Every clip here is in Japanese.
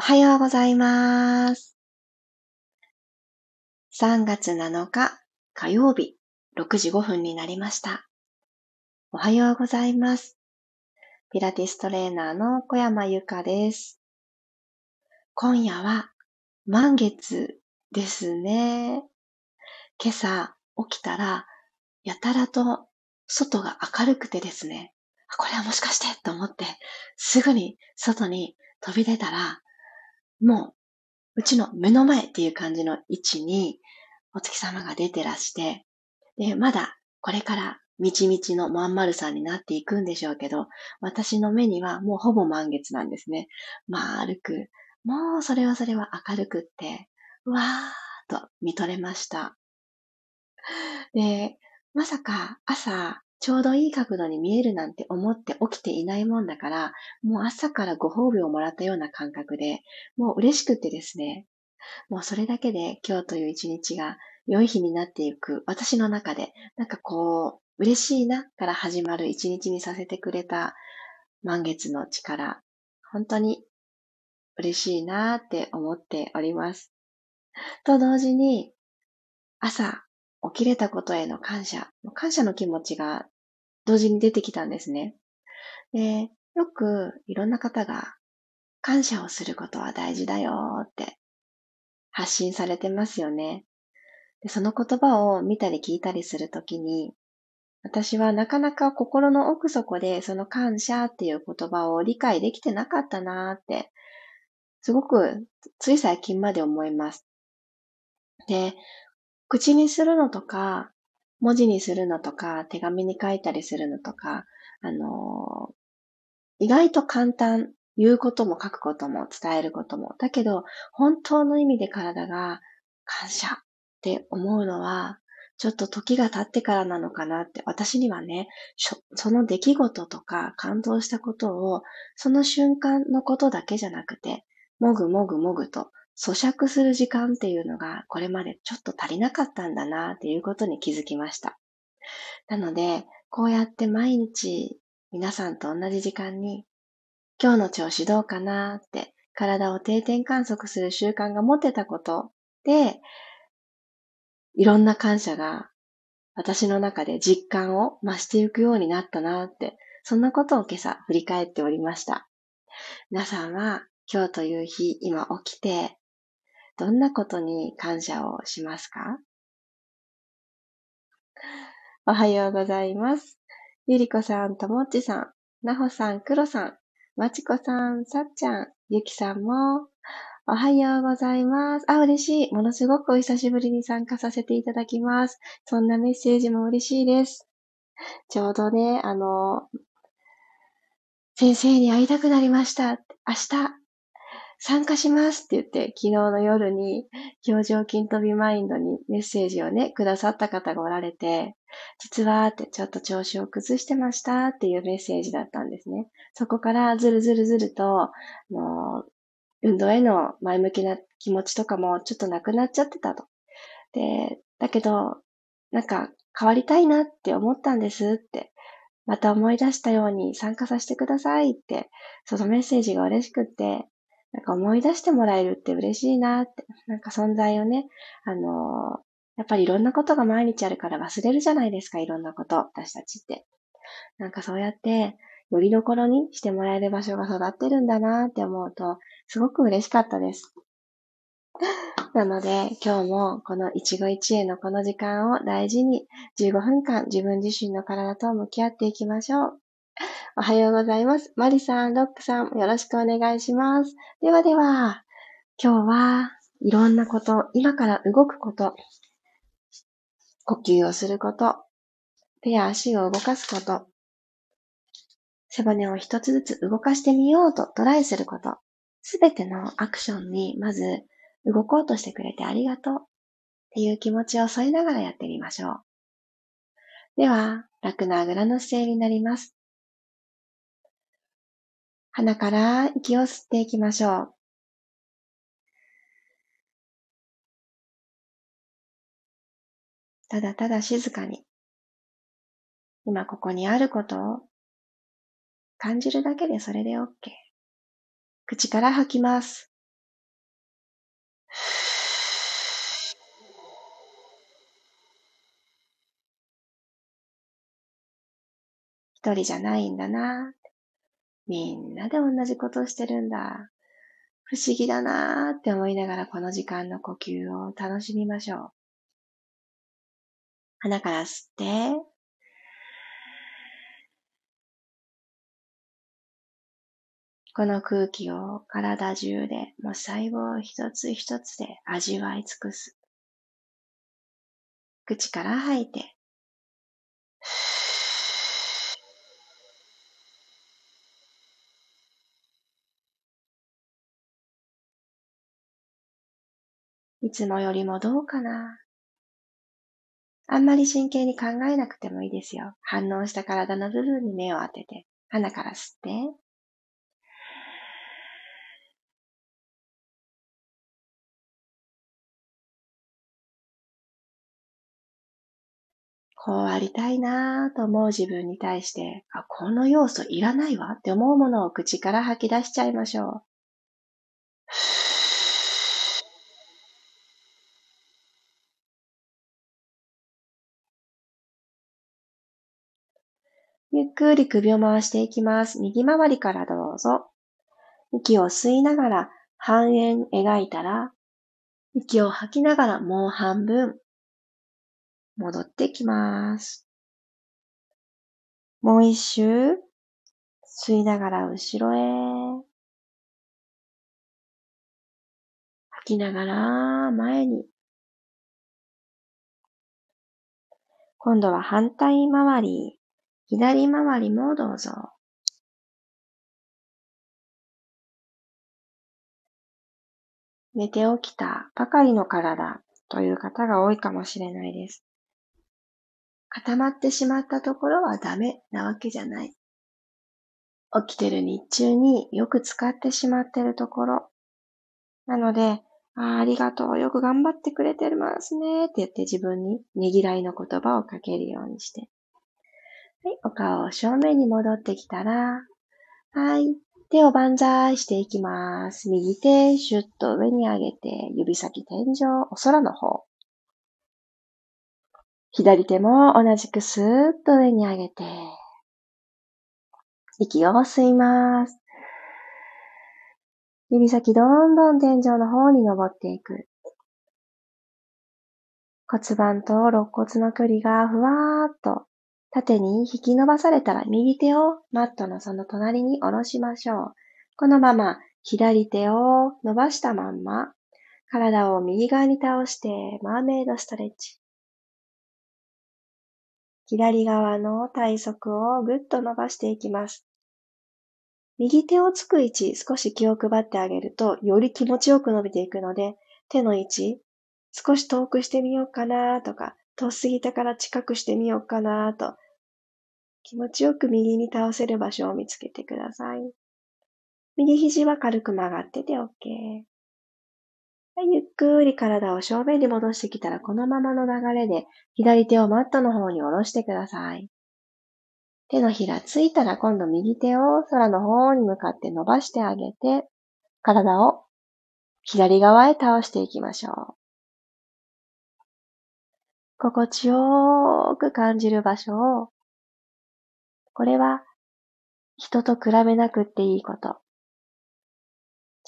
おはようございます。3月7日火曜日6時5分になりました。おはようございます。ピラティストレーナーの小山由かです。今夜は満月ですね。今朝起きたらやたらと外が明るくてですね、これはもしかしてと思ってすぐに外に飛び出たらもう、うちの目の前っていう感じの位置に、お月様が出てらして、で、まだこれからみちみちのまんまるさんになっていくんでしょうけど、私の目にはもうほぼ満月なんですね。丸く、もうそれはそれは明るくって、わーっと見とれました。で、まさか朝ちょうどいい角度に見えるなんて思って起きていないもんだから、もう朝からご褒美をもらったような感覚で、もう嬉しくてですね、もうそれだけで今日という一日が良い日になっていく私の中で、なんかこう、嬉しいなから始まる一日にさせてくれた満月の力、本当に嬉しいなって思っております。と同時に、朝起きれたことへの感謝、感謝の気持ちが同時に出てきたんですね。で、よくいろんな方が感謝をすることは大事だよって発信されてますよね。でその言葉を見たり聞いたりするときに、私はなかなか心の奥底でその感謝っていう言葉を理解できてなかったなって、すごくつい最近まで思います。で、口にするのとか、文字にするのとか、手紙に書いたりするのとか、あのー、意外と簡単、言うことも書くことも伝えることも。だけど、本当の意味で体が感謝って思うのは、ちょっと時が経ってからなのかなって、私にはね、その出来事とか感動したことを、その瞬間のことだけじゃなくて、もぐもぐもぐと咀嚼する時間っていうのがこれまでちょっと足りなかったんだなっていうことに気づきました。なので、こうやって毎日皆さんと同じ時間に今日の調子どうかなって体を定点観測する習慣が持てたことで、いろんな感謝が私の中で実感を増していくようになったなって、そんなことを今朝振り返っておりました。皆さんは今日という日、今起きてどんなことに感謝をしますか？おはようございます。ゆりこさん、ともっちさん、なほさん、くろさん、まちこさん、さっちゃん、ゆきさんも、おはようございます。あ、嬉しい。ものすごくお久しぶりに参加させていただきます。そんなメッセージも嬉しいです。ちょうどね、あの、先生に会いたくなりました。明日、参加しますって言って、昨日の夜に表情筋飛びマインドにメッセージをね、くださった方がおられて、実はってちょっと調子を崩してましたっていうメッセージだったんですね。そこからずるずるずると、もう、運動への前向きな気持ちとかもちょっとなくなっちゃってたと。で、だけど、なんか変わりたいなって思ったんですって、また思い出したように参加させてくださいって、そのメッセージが嬉しくって、なんか思い出してもらえるって嬉しいなって、なんか存在をね、あの、やっぱりいろんなことが毎日あるから忘れるじゃないですか、いろんなこと、私たちって。なんかそうやって、よりどころにしてもらえる場所が育ってるんだなって思うと、すごく嬉しかったです。なので、今日もこの一期一会のこの時間を大事に15分間自分自身の体と向き合っていきましょう。おはようございます。マリさん、ロックさん、よろしくお願いします。ではでは、今日はいろんなこと、今から動くこと、呼吸をすること、手や足を動かすこと、背骨を一つずつ動かしてみようとトライすること、すべてのアクションにまず動こうとしてくれてありがとうっていう気持ちを添えながらやってみましょう。では、楽なあぐらの姿勢になります。鼻から息を吸っていきましょう。ただただ静かに、今ここにあることを感じるだけでそれで OK。口から吐きます。一人じゃないんだな。みんなで同じことをしてるんだ。不思議だなーって思いながらこの時間の呼吸を楽しみましょう。鼻から吸って、この空気を体中で、もう細胞一つ一つで味わい尽くす。口から吐いて、いつもよりもどうかなあんまり真剣に考えなくてもいいですよ。反応した体の部分に目を当てて、鼻から吸って、こうありたいなぁと思う自分に対して、あ、この要素いらないわって思うものを口から吐き出しちゃいましょう。ゆっくり首を回していきます。右回りからどうぞ。息を吸いながら半円描いたら、息を吐きながらもう半分戻ってきます。もう一周、吸いながら後ろへ。吐きながら前に。今度は反対回り、左回りもどうぞ。寝て起きたばかりの体という方が多いかもしれないです。固まってしまったところはダメなわけじゃない。起きてる日中によく使ってしまってるところ。なので、あありがとう、よく頑張ってくれてますねって言って自分にねぎらいの言葉をかけるようにして。はい、お顔を正面に戻ってきたら、はい、手を万歳していきます。右手、シュッと上に上げて、指先天井、お空の方。左手も同じくスーッと上に上げて、息を吸います。指先どんどん天井の方に登っていく。骨盤と肋骨の距離がふわーっと縦に引き伸ばされたら右手をマットのその隣に下ろしましょう。このまま左手を伸ばしたまんま体を右側に倒してマーメイドストレッチ。左側の体側をぐっと伸ばしていきます。右手をつく位置、少し気を配ってあげると、より気持ちよく伸びていくので、手の位置、少し遠くしてみようかなとか、遠すぎたから近くしてみようかなと、気持ちよく右に倒せる場所を見つけてください。右肘は軽く曲がってて OK。ゆっくり体を正面に戻してきたら、このままの流れで左手をマットの方に下ろしてください。手のひらついたら今度右手を空の方に向かって伸ばしてあげて、体を左側へ倒していきましょう。心地よく感じる場所を、これは人と比べなくっていいこと。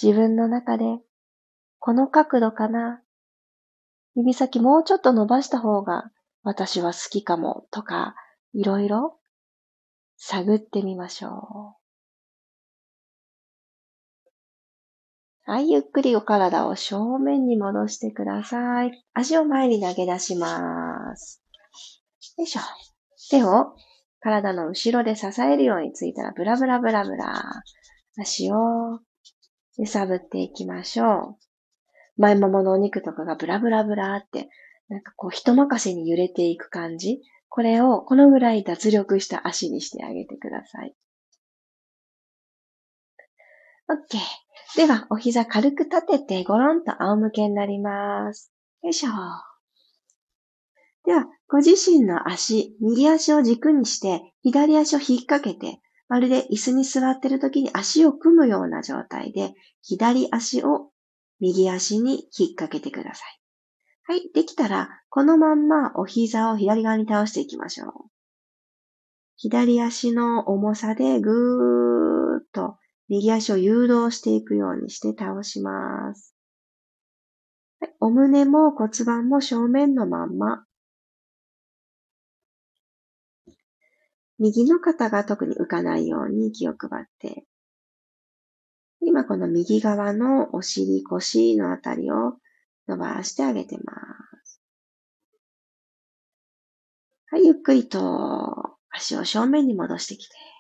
自分の中でこの角度かな。指先もうちょっと伸ばした方が私は好きかもとか、いろいろ探ってみましょう。はい、ゆっくりお体を正面に戻してください。足を前に投げ出します。よいしょ。手を体の後ろで支えるようについたらブラブラブラブラ。足を揺さぶっていきましょう。前もものお肉とかがブラブラブラって、なんかこう人任せに揺れていく感じ。これをこのぐらい脱力した足にしてあげてください。OK。では、お膝軽く立ててゴロンと仰向けになります。よいしょ。では、ご自身の足、右足を軸にして、左足を引っ掛けて、まるで椅子に座っている時に足を組むような状態で、左足を右足に引っ掛けてください。はい。できたら、このまんまお膝を左側に倒していきましょう。左足の重さでぐーっと右足を誘導していくようにして倒します。お胸も骨盤も正面のまんま。右の肩が特に浮かないように気を配って、今この右側のお尻、腰のあたりを伸ばしてあげてます。はい、ゆっくりと足を正面に戻してきて。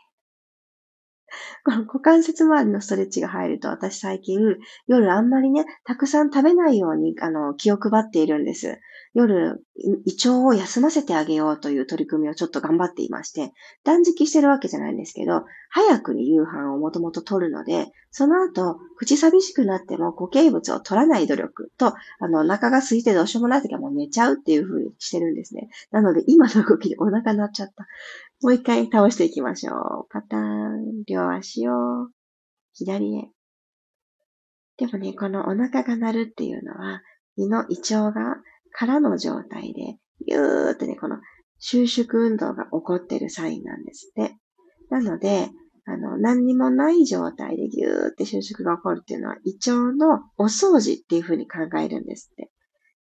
この股関節周りのストレッチが入ると、私最近夜あんまりね、たくさん食べないように、あの、気を配っているんです。夜、胃腸を休ませてあげようという取り組みをちょっと頑張っていまして、断食してるわけじゃないんですけど、早くに夕飯をもともと取るので、その後、口寂しくなっても固形物を取らない努力と、あの、お腹が空いてどうしようもない時はもう寝ちゃうっていう風にしてるんですね。なので、今の動きでお腹鳴っちゃった。もう一回倒していきましょう。パターン、両足を左へ。でもね、このお腹が鳴るっていうのは、胃の胃腸が空の状態で、ぎゅーってね、この収縮運動が起こってるサインなんですって。なので、あの、何にもない状態でぎゅーって収縮が起こるっていうのは、胃腸のお掃除っていうふうに考えるんですって。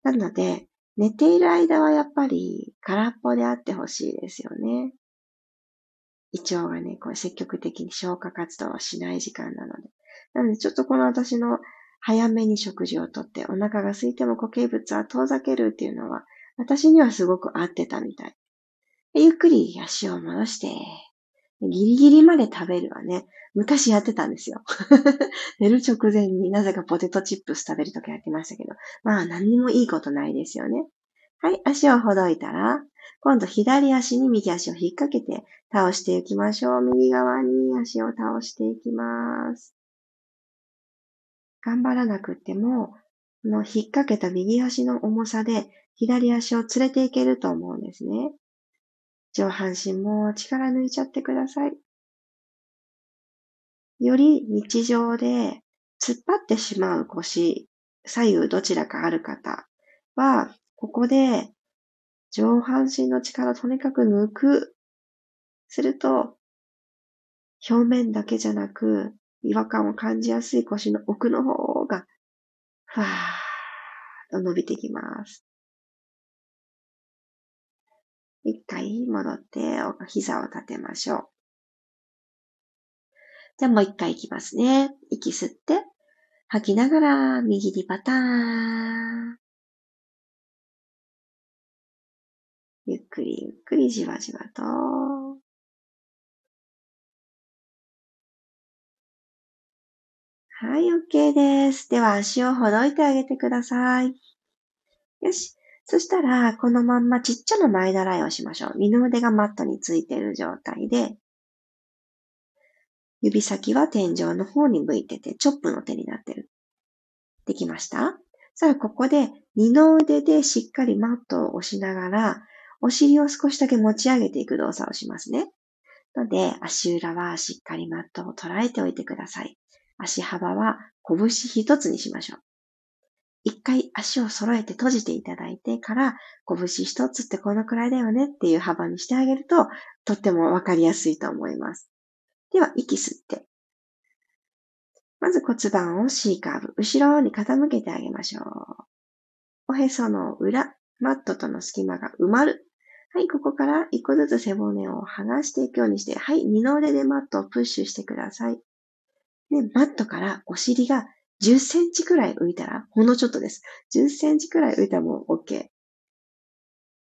なので、寝ている間はやっぱり空っぽであってほしいですよね。胃腸がね、こう積極的に消化活動をしない時間なので。なので、ちょっとこの私の早めに食事をとってお腹が空いても固形物は遠ざけるっていうのは私にはすごく合ってたみたい。ゆっくり足を戻して、ギリギリまで食べるはね、昔やってたんですよ。寝る直前になぜかポテトチップス食べるときやってましたけど、まあ何にもいいことないですよね。はい、足をほどいたら、今度左足に右足を引っ掛けて倒していきましょう。右側に足を倒していきます。頑張らなくても、この引っ掛けた右足の重さで左足を連れていけると思うんですね。上半身も力抜いちゃってください。より日常で突っ張ってしまう腰、左右どちらかある方は、ここで上半身の力をとにかく抜く。すると、表面だけじゃなく、違和感を感じやすい腰の奥の方が、ふわーっと伸びてきます。一回戻って、膝を立てましょう。じゃあもう一回いきますね。息吸って、吐きながら右にパターン。ゆっくりゆっくりじわじわとはい、OK です。では足をほどいてあげてください。よし。そしたら、このまんまちっちゃな前習いをしましょう。二の腕がマットについている状態で、指先は天井の方に向いてて、チョップの手になってる。できました？さあ、ここで二の腕でしっかりマットを押しながら、お尻を少しだけ持ち上げていく動作をしますね。ので、足裏はしっかりマットを捉えておいてください。足幅は拳一つにしましょう。一回足を揃えて閉じていただいてから、拳一つってこのくらいだよねっていう幅にしてあげると、とってもわかりやすいと思います。では、息吸って。まず骨盤を C カーブ、後ろに傾けてあげましょう。おへその裏、マットとの隙間が埋まる。はい、ここから一個ずつ背骨を剥がしていくようにして、はい、二の腕でマットをプッシュしてください。で、マットからお尻が10センチくらい浮いたら、ほんのちょっとです。10センチくらい浮いたらもう OK。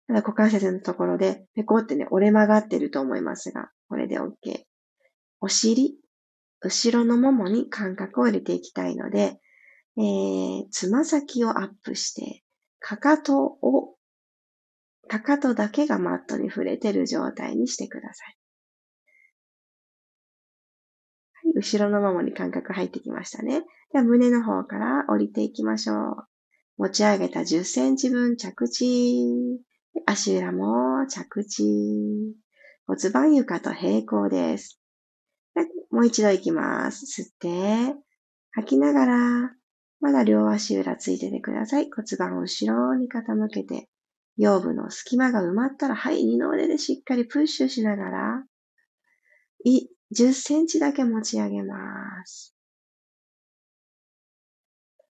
ただ股関節のところで、ペコってね、折れ曲がってると思いますが、これで OK。お尻、後ろのももに感覚を入れていきたいので、えー、つま先をアップして、かかとを、かかとだけがマットに触れてる状態にしてください。はい後ろのももに感覚入ってきましたね。では胸の方から降りていきましょう。持ち上げた10センチ分着地。足裏も着地。骨盤床と平行です。もう一度行きます。吸って、吐きながら、まだ両足裏ついててください。骨盤を後ろに傾けて、腰部の隙間が埋まったら、はい、二の腕でしっかりプッシュしながら、い、10センチだけ持ち上げます。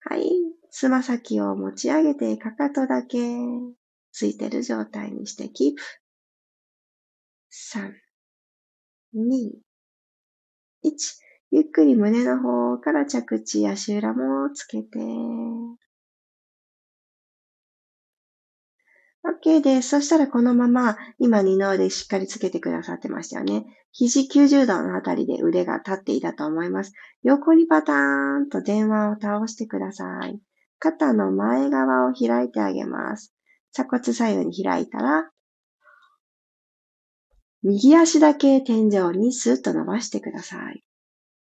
はい、つま先を持ち上げて、かかとだけついてる状態にしてキープ。3、2、1。ゆっくり胸の方から着地、足裏もつけて。OK です。そしたらこのまま、今二の腕しっかりつけてくださってましたよね。肘90度のあたりで腕が立っていたと思います。横にパターンと電話を倒してください。肩の前側を開いてあげます。鎖骨左右に開いたら、右足だけ天井にスッと伸ばしてください。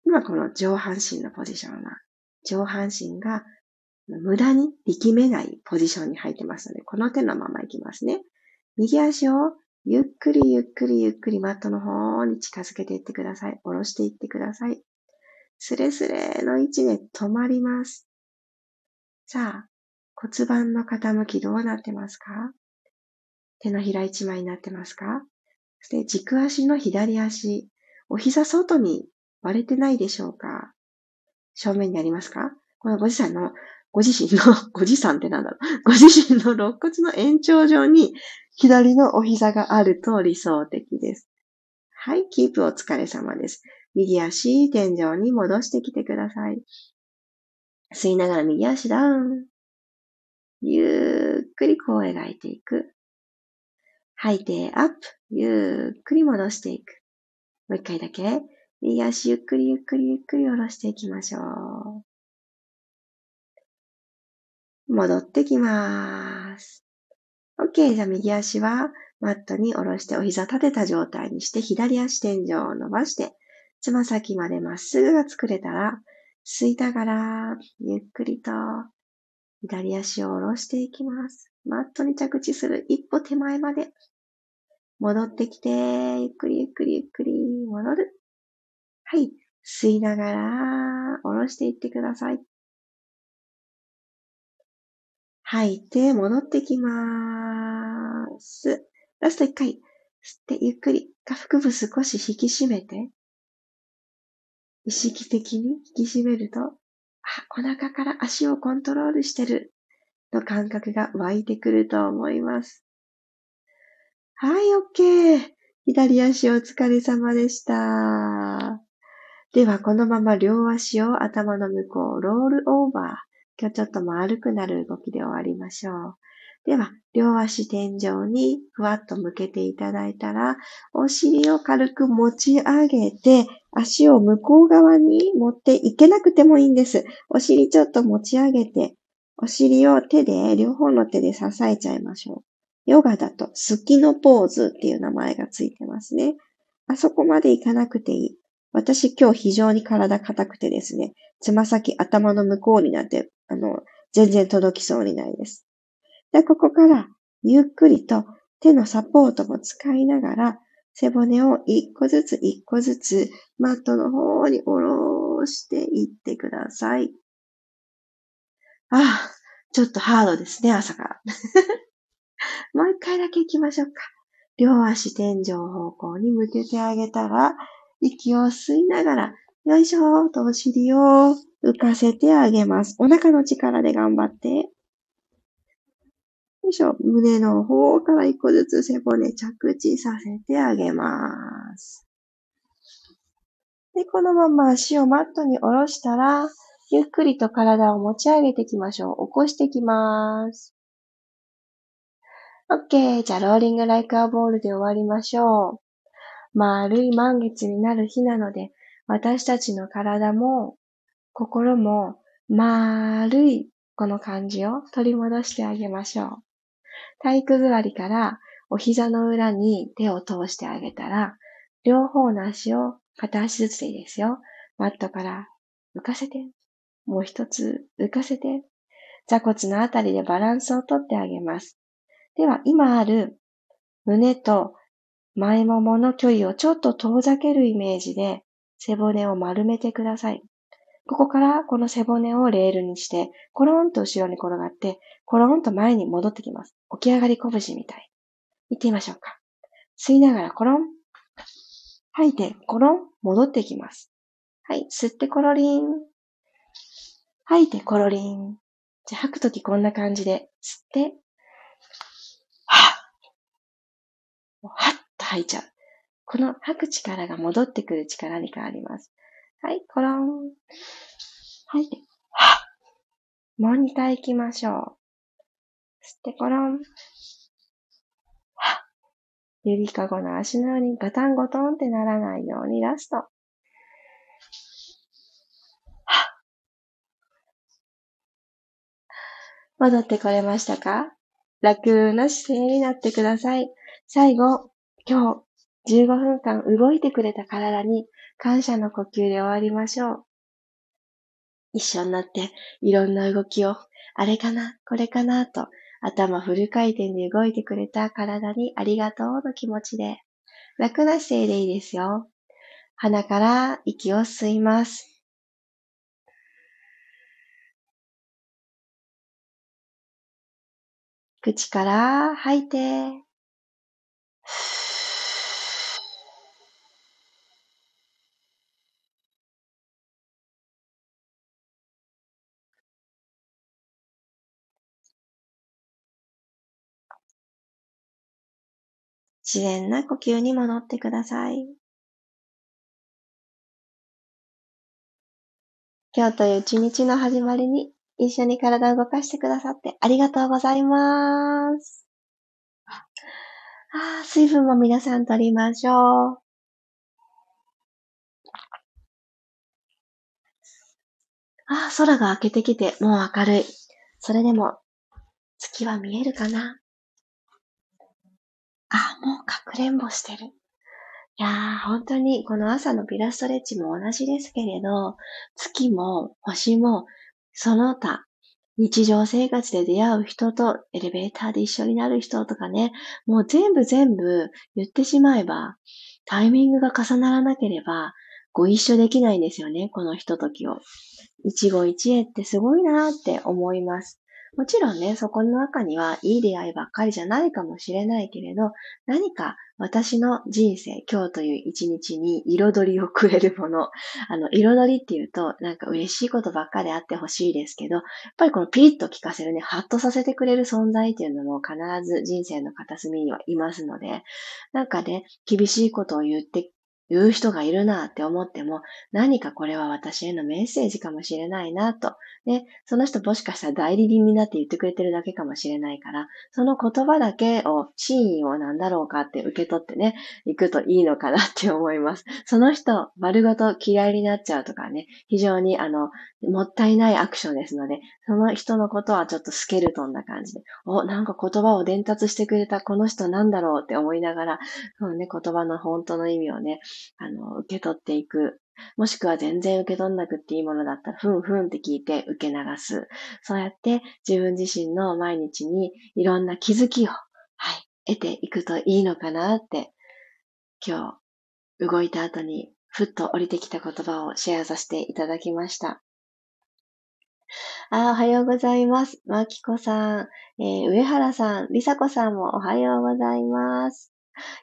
今この上半身のポジションは、上半身が無駄に力めないポジションに入ってますので、この手のままいきますね。右足をゆっくりゆっくりゆっくりマットの方に近づけていってください。下ろしていってください。スレスレの位置で止まります。さあ、骨盤の傾きどうなってますか？手のひら一枚になってますか？そして軸足の左足、お膝外に割れてないでしょうか？正面にありますか？このご自身のご自身の、ご自身ってなんだろう。ご自身の肋骨の延長上に左のお膝があると理想的です。はい、キープお疲れ様です。右足、天井に戻してきてください。吸いながら右足ダウン。ゆっくりこう描いていく。吐いてアップ。ゆっくり戻していく。もう一回だけ。右足ゆっくりゆっくりゆっくり下ろしていきましょう。戻ってきます。OK。じゃあ右足はマットに下ろしてお膝立てた状態にして左足天井を伸ばしてつま先までまっすぐが作れたら吸いながらゆっくりと左足を下ろしていきます。マットに着地する一歩手前まで戻ってきてゆっくりゆっくりゆっくり戻る。はい。吸いながら下ろしていってください。吐いて戻ってきます。ラスト一回。吸ってゆっくり下腹部少し引き締めて。意識的に引き締めると、あ、お腹から足をコントロールしてるの感覚が湧いてくると思います。はい、OK。左足お疲れ様でした。では、このまま両足を頭の向こう、ロールオーバー。今日ちょっと丸くなる動きで終わりましょう。では、両足天井にふわっと向けていただいたら、お尻を軽く持ち上げて、足を向こう側に持っていけなくてもいいんです。お尻ちょっと持ち上げて、お尻を手で、両方の手で支えちゃいましょう。ヨガだと、好きのポーズっていう名前がついてますね。あそこまでいかなくていい。私今日非常に体硬くてですね、つま先頭の向こうになって、あの、全然届きそうにないです。で、ここからゆっくりと手のサポートも使いながら、背骨を一個ずつ一個ずつマットの方に下ろしていってください。ああ、ちょっとハードですね、朝から。もう一回だけ行きましょうか。両足天井方向に向けてあげたら、息を吸いながら、よいしょーとお尻を浮かせてあげます。お腹の力で頑張って。よいしょ。胸の方から一個ずつ背骨着地させてあげます。で、このまま足をマットに下ろしたら、ゆっくりと体を持ち上げていきましょう。起こしていきます。OK。じゃあ、ローリングライクアボールで終わりましょう。丸い満月になる日なので、私たちの体も心も丸いこの感じを取り戻してあげましょう。体育座りからお膝の裏に手を通してあげたら、両方の足を片足ずつでいいですよ。マットから浮かせて、もう一つ浮かせて、座骨のあたりでバランスをとってあげます。では、今ある胸と前ももの距離をちょっと遠ざけるイメージで背骨を丸めてください。ここからこの背骨をレールにして、コロンと後ろに転がって、コロンと前に戻ってきます。起き上がり拳みたい。行ってみましょうか。吸いながらコロン。吐いてコロン。戻ってきます。はい。吸ってコロリン。吐いてコロリン。じゃあ吐くときこんな感じで、吸って、はっ。はっと吐いちゃう。この吐く力が戻ってくる力に変わります。はい、コロン。吐いて、は。もう2回行きましょう。吸ってコロン。は。ゆりかごの足のようにガタンゴトンってならないようにラスト。戻ってこれましたか？楽な姿勢になってください。最後、今日15分間動いてくれた体に感謝の呼吸で終わりましょう。一緒になっていろんな動きを、あれかな、これかなと頭フル回転で動いてくれた体にありがとうの気持ちで楽な姿勢でいいですよ。鼻から息を吸います。口から吐いて、自然な呼吸に戻ってください。今日という一日の始まりに一緒に体を動かしてくださってありがとうございます。あ水分も皆さん取りましょう。あ空が明けてきて、もう明るい。それでも、月は見えるかな？あ、もうかくれんぼしてる。いやー、本当にこの朝のピラストレッチも同じですけれど、月も星もその他、日常生活で出会う人とエレベーターで一緒になる人とかね、もう全部全部言ってしまえば、タイミングが重ならなければ、ご一緒できないんですよね、このひとときを。一期一会ってすごいなーって思います。もちろんね、そこの中にはいい出会いばっかりじゃないかもしれないけれど、何か私の人生、今日という一日に彩りをくれるもの。あの、彩りっていうと、なんか嬉しいことばっかであってほしいですけど、やっぱりこのピリッと聞かせるね、ハッとさせてくれる存在っていうのも必ず人生の片隅にはいますので、なんかね、厳しいことを言って言う人がいるなって思っても、何かこれは私へのメッセージかもしれないなと。で、その人もしかしたら代理人になって言ってくれてるだけかもしれないから、その言葉だけを、真意を何だろうかって受け取ってね、行くといいのかなって思います。その人、丸ごと嫌いになっちゃうとかね、非常にあの、もったいないアクションですので、その人のことはちょっとスケルトンな感じで、お、なんか言葉を伝達してくれたこの人なんだろうって思いながら、そのね、言葉の本当の意味をね、あの、受け取っていく。もしくは全然受け取んなくっていいものだったら、ふんふんって聞いて受け流す。そうやって自分自身の毎日にいろんな気づきを、はい、得ていくといいのかなって、今日、動いた後に、ふっと降りてきた言葉をシェアさせていただきました。あ、おはようございます。まきこさん、えー、上原さん、りさこさんもおはようございます。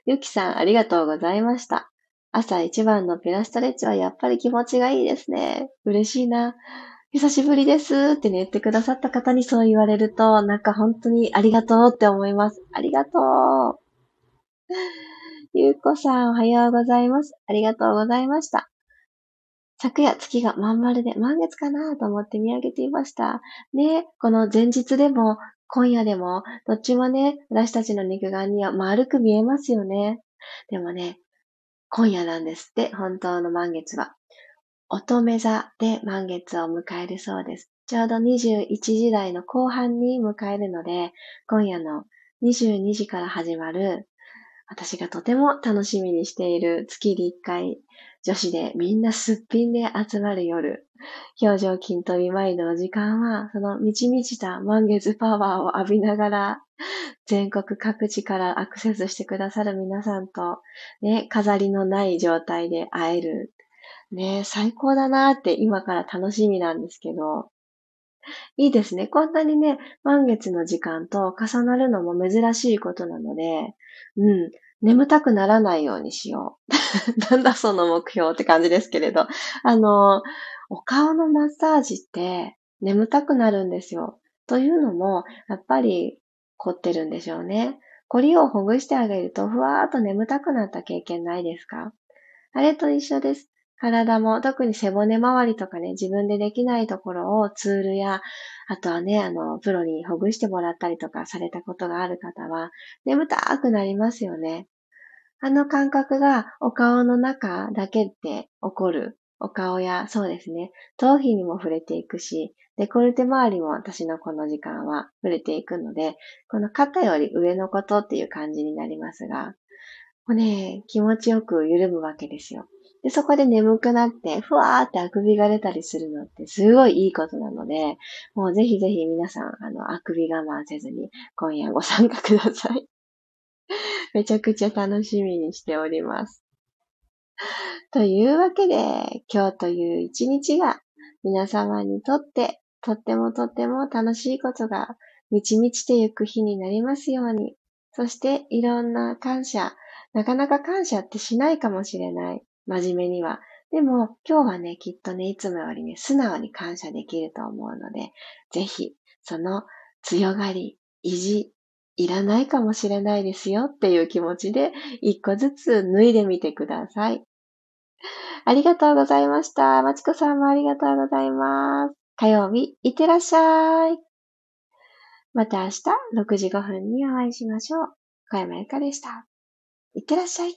ゆきさん、ありがとうございました。朝一番のピラストレッチはやっぱり気持ちがいいですね。嬉しいな。久しぶりですってね、言ってくださった方にそう言われると、なんか本当にありがとうって思います。ありがとう。ゆうこさん、おはようございます。ありがとうございました。昨夜月がまん丸で満月かなと思って見上げていました。ね、この前日でも今夜でも、どっちもね、私たちの肉眼には丸く見えますよね。でもね、今夜なんですって、本当の満月は。乙女座で満月を迎えるそうです。ちょうど21時台の後半に迎えるので、今夜の22時から始まる、私がとても楽しみにしている月に1回、女子でみんなすっぴんで集まる夜、表情筋飛び前の時間は、その満ち満ちた満月パワーを浴びながら、全国各地からアクセスしてくださる皆さんと、ね、飾りのない状態で会える。ね最高だなって今から楽しみなんですけど、いいですね。こんなにね、満月の時間と重なるのも珍しいことなので、うん、眠たくならないようにしよう。なんだその目標って感じですけれど。あの、お顔のマッサージって眠たくなるんですよ。というのも、やっぱり凝ってるんでしょうね。凝りをほぐしてあげると、ふわーっと眠たくなった経験ないですか？あれと一緒です。体も、特に背骨周りとかね、自分でできないところをツールや、あとはね、あの、プロにほぐしてもらったりとかされたことがある方は、眠たーくなりますよね。あの感覚がお顔の中だけで起こる。お顔や、そうですね、頭皮にも触れていくし、デコルテ周りも私のこの時間は触れていくので、この肩より上のことっていう感じになりますが、こうね、気持ちよく緩むわけですよ。で、そこで眠くなって、ふわーってあくびが出たりするのってすごいいいことなので、もうぜひぜひ皆さん、あの、あくび我慢せずに今夜ご参加ください。めちゃくちゃ楽しみにしております。というわけで、今日という一日が皆様にとってとってもとっても楽しいことが満ち満ちてゆく日になりますように、そしていろんな感謝、なかなか感謝ってしないかもしれない。真面目には。でも、今日はね、きっとね、いつもよりね、素直に感謝できると思うので、ぜひ、その強がり、意地、いらないかもしれないですよっていう気持ちで、一個ずつ脱いでみてください。ありがとうございました。まちこさんもありがとうございます。火曜日、いってらっしゃい。また明日6時5分にお会いしましょう。小山由かでした。いってらっしゃい。